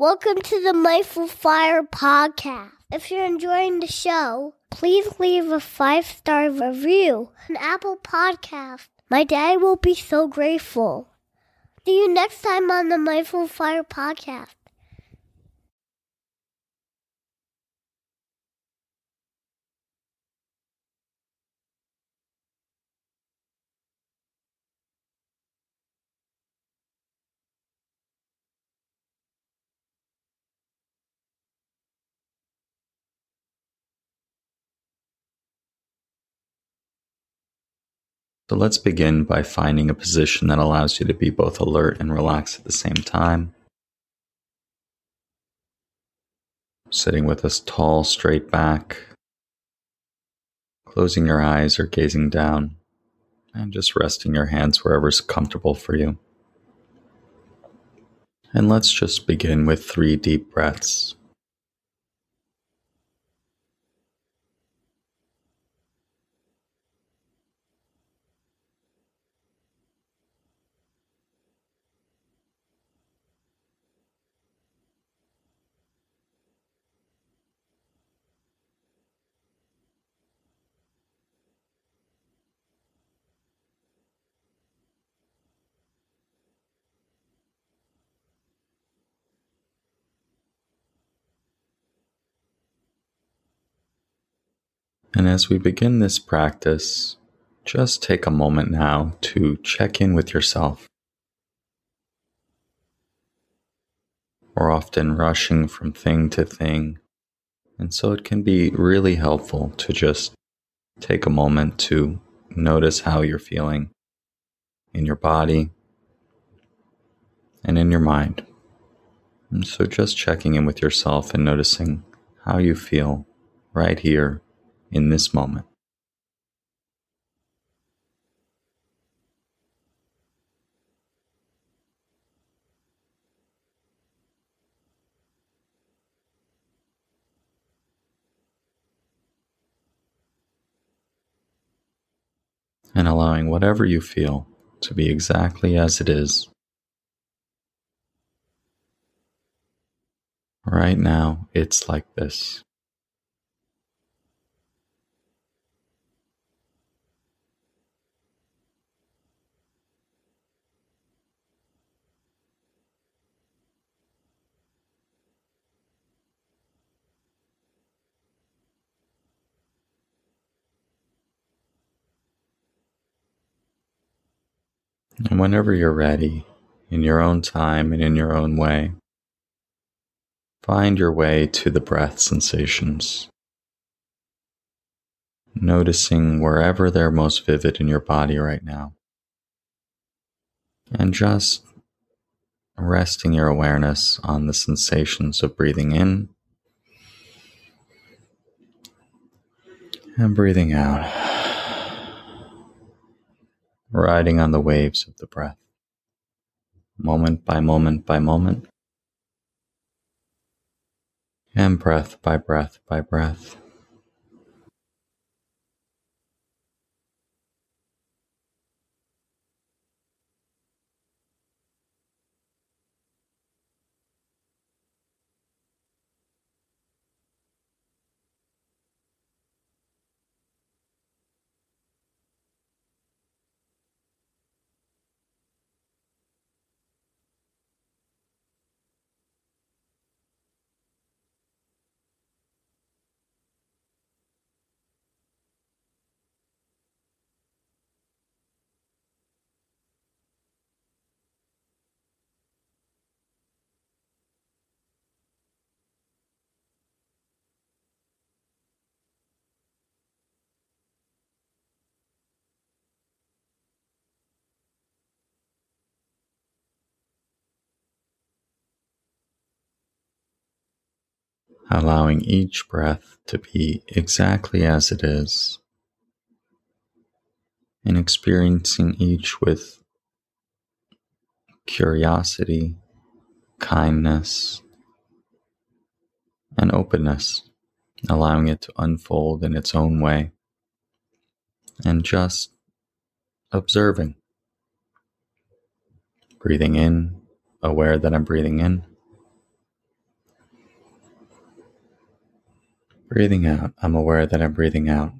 Welcome to the Mindful Fire podcast. If you're enjoying the show, please leave a five star review on Apple Podcast. My dad will be so grateful. See you next time on the Mindful Fire podcast. So let's begin by finding a position that allows you to be both alert and relaxed at the same time. Sitting with a tall, straight back, closing your eyes or gazing down, and just resting your hands wherever's comfortable for you. And let's just begin with three deep breaths. And as we begin this practice, just take a moment now to check in with yourself. We're often rushing from thing to thing, and so it can be really helpful to just take a moment to notice how you're feeling in your body and in your mind. And so just checking in with yourself and noticing how you feel right here in this moment. And allowing whatever you feel to be exactly as it is. Right now, it's like this. And whenever you're ready, in your own time and in your own way, find your way to the breath sensations. Noticing wherever they're most vivid in your body right now. And just resting your awareness on the sensations of breathing in and breathing out riding on the waves of the breath, moment by moment by moment, and breath by breath by breath. Allowing each breath to be exactly as it is, and experiencing each with curiosity, kindness, and openness, allowing it to unfold in its own way, and just observing. Breathing in, aware that I'm breathing in Breathing out, I'm aware that I'm breathing out.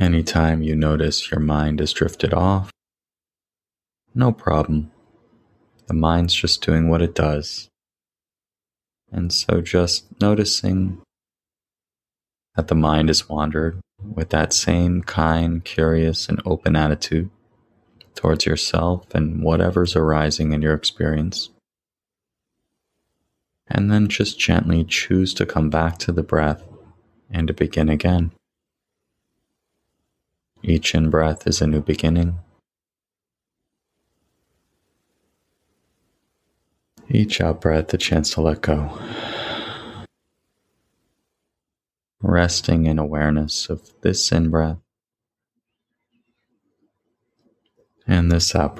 Anytime you notice your mind has drifted off, no problem. The mind's just doing what it does. And so just noticing that the mind has wandered with that same kind, curious, and open attitude towards yourself and whatever's arising in your experience. And then just gently choose to come back to the breath and to begin again. Each in breath is a new beginning. Each out breath, a chance to let go. Resting in awareness of this in breath and this out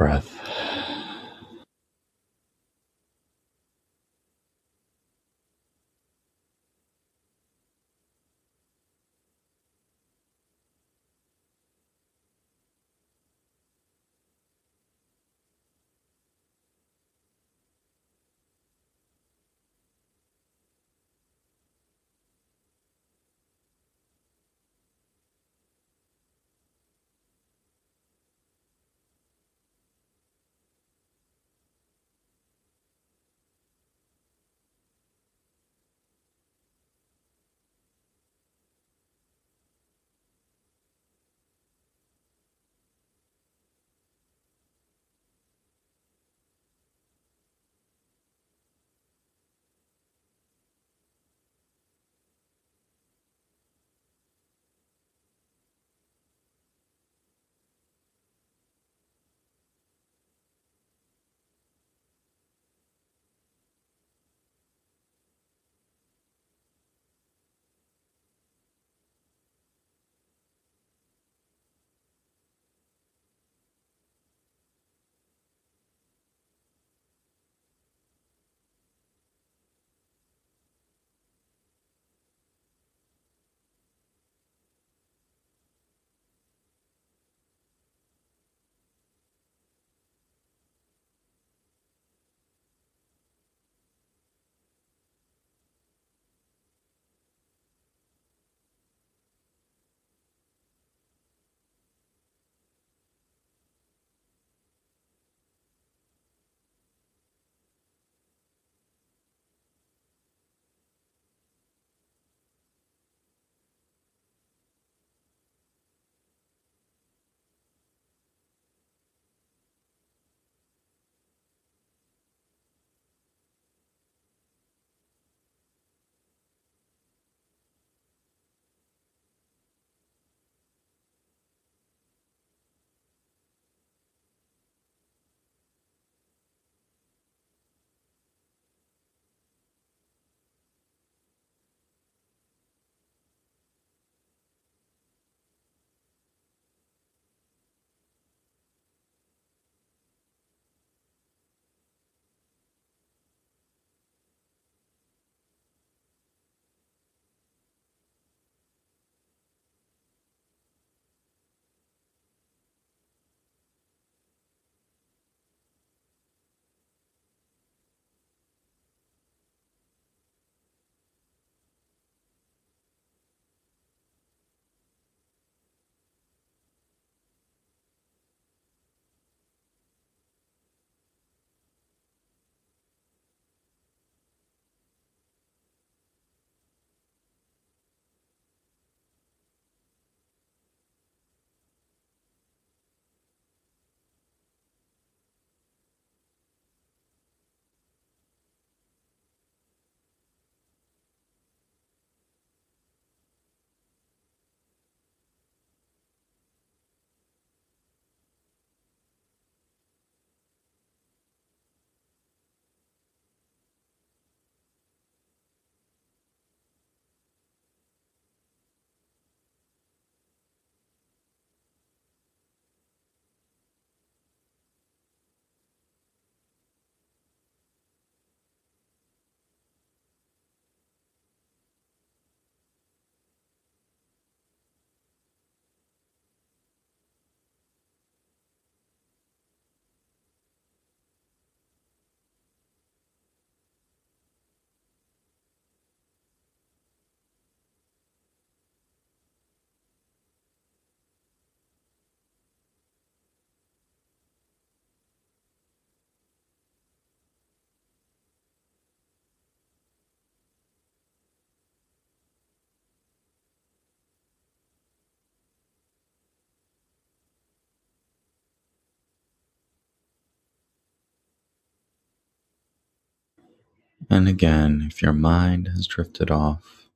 And again, if your mind has drifted off,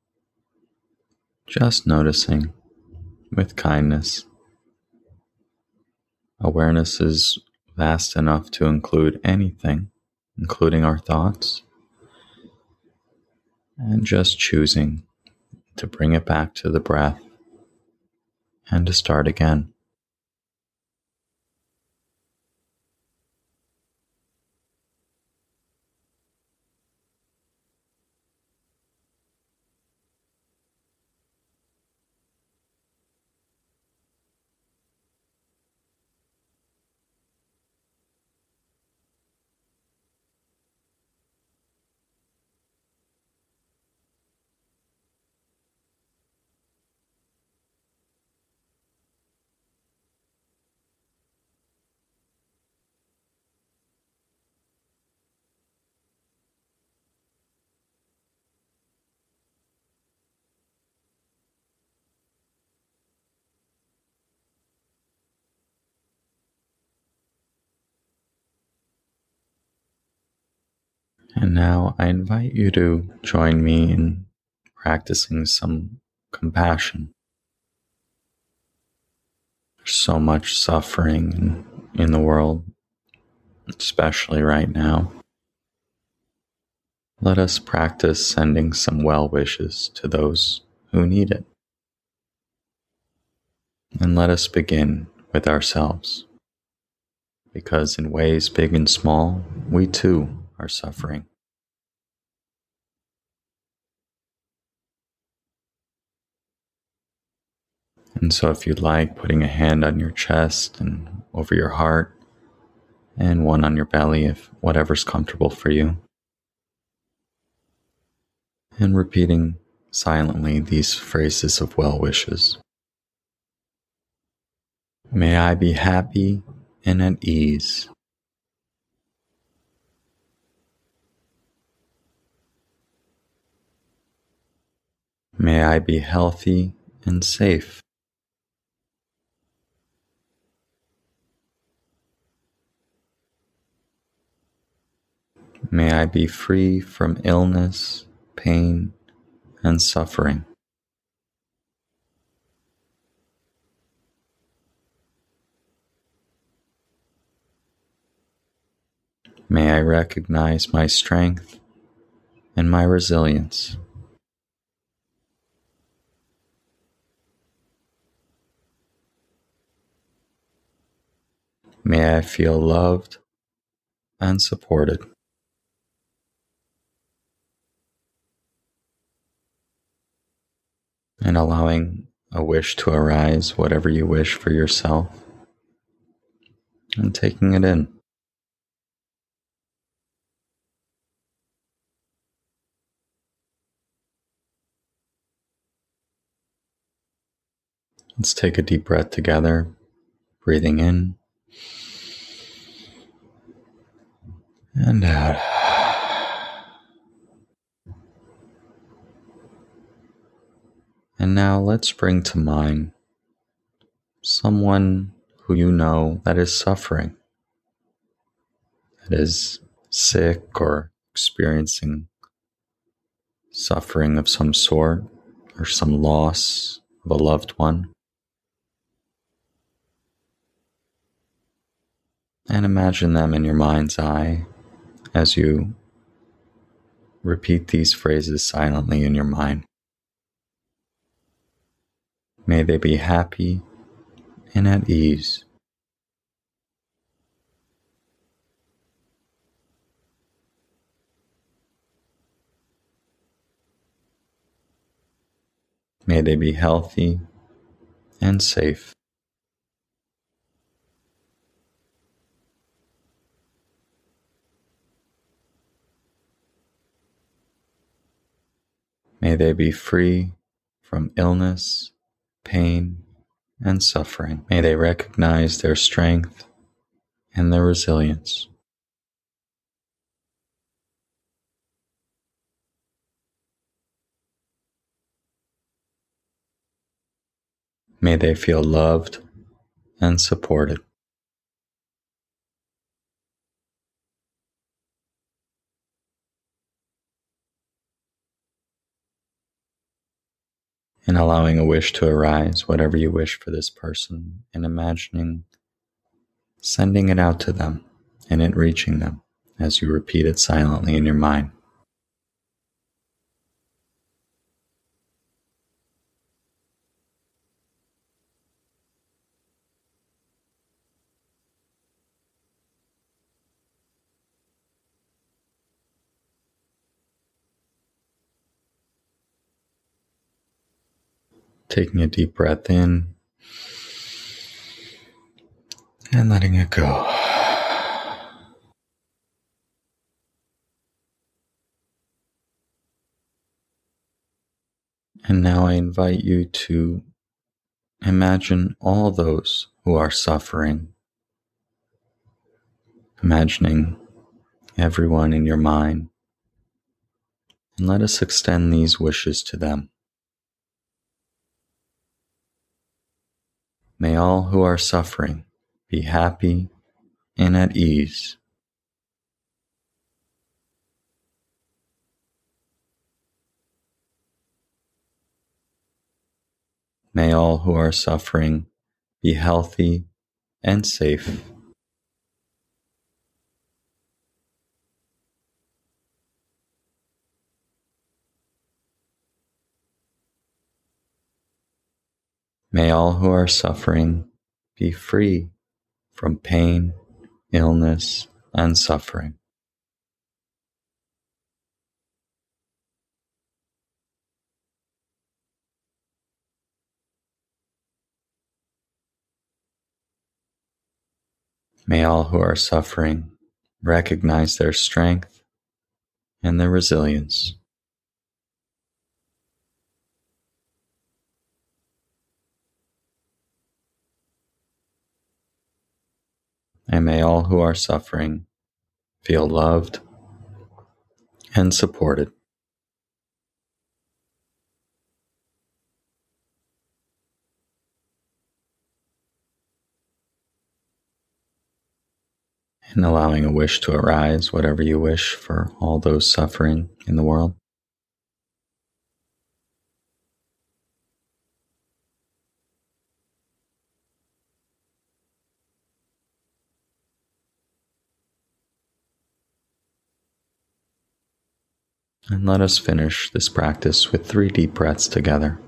just noticing with kindness. Awareness is vast enough to include anything, including our thoughts, and just choosing to bring it back to the breath and to start again. And now I invite you to join me in practicing some compassion. There's so much suffering in, in the world, especially right now. Let us practice sending some well wishes to those who need it. And let us begin with ourselves, because in ways big and small, we too are suffering. And so, if you'd like, putting a hand on your chest and over your heart, and one on your belly, if whatever's comfortable for you. And repeating silently these phrases of well wishes. May I be happy and at ease. May I be healthy and safe. May I be free from illness, pain, and suffering. May I recognize my strength and my resilience. May I feel loved and supported. And allowing a wish to arise, whatever you wish for yourself, and taking it in. Let's take a deep breath together, breathing in. and out. And now let's bring to mind someone who you know that is suffering, that is sick or experiencing suffering of some sort or some loss of a loved one. And imagine them in your mind's eye as you repeat these phrases silently in your mind. May they be happy and at ease. May they be healthy and safe. May they be free from illness, pain, and suffering. May they recognize their strength and their resilience. May they feel loved and supported. And allowing a wish to arise, whatever you wish for this person, and imagining sending it out to them and it reaching them as you repeat it silently in your mind. Taking a deep breath in and letting it go. And now I invite you to imagine all those who are suffering, imagining everyone in your mind, and let us extend these wishes to them. May all who are suffering be happy and at ease. May all who are suffering be healthy and safe. May all who are suffering be free from pain, illness, and suffering. May all who are suffering recognize their strength and their resilience. And may all who are suffering feel loved and supported. And allowing a wish to arise, whatever you wish for all those suffering in the world. And let us finish this practice with three deep breaths together.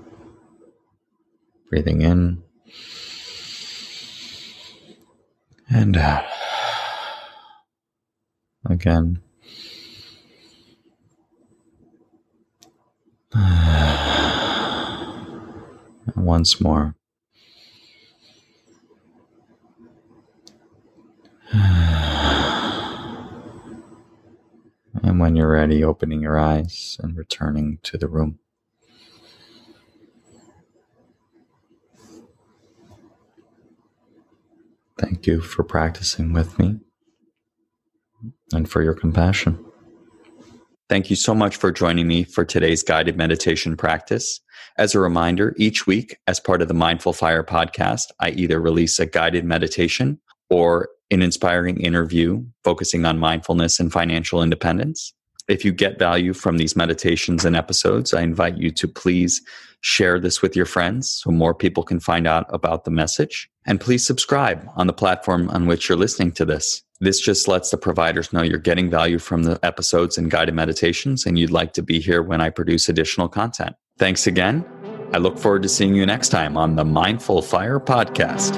Breathing in and out. Again. Once more. When you're ready, opening your eyes and returning to the room. Thank you for practicing with me and for your compassion. Thank you so much for joining me for today's guided meditation practice. As a reminder, each week, as part of the Mindful Fire podcast, I either release a guided meditation or an inspiring interview focusing on mindfulness and financial independence. If you get value from these meditations and episodes, I invite you to please share this with your friends so more people can find out about the message. And please subscribe on the platform on which you're listening to this. This just lets the providers know you're getting value from the episodes and guided meditations and you'd like to be here when I produce additional content. Thanks again. I look forward to seeing you next time on the Mindful Fire podcast.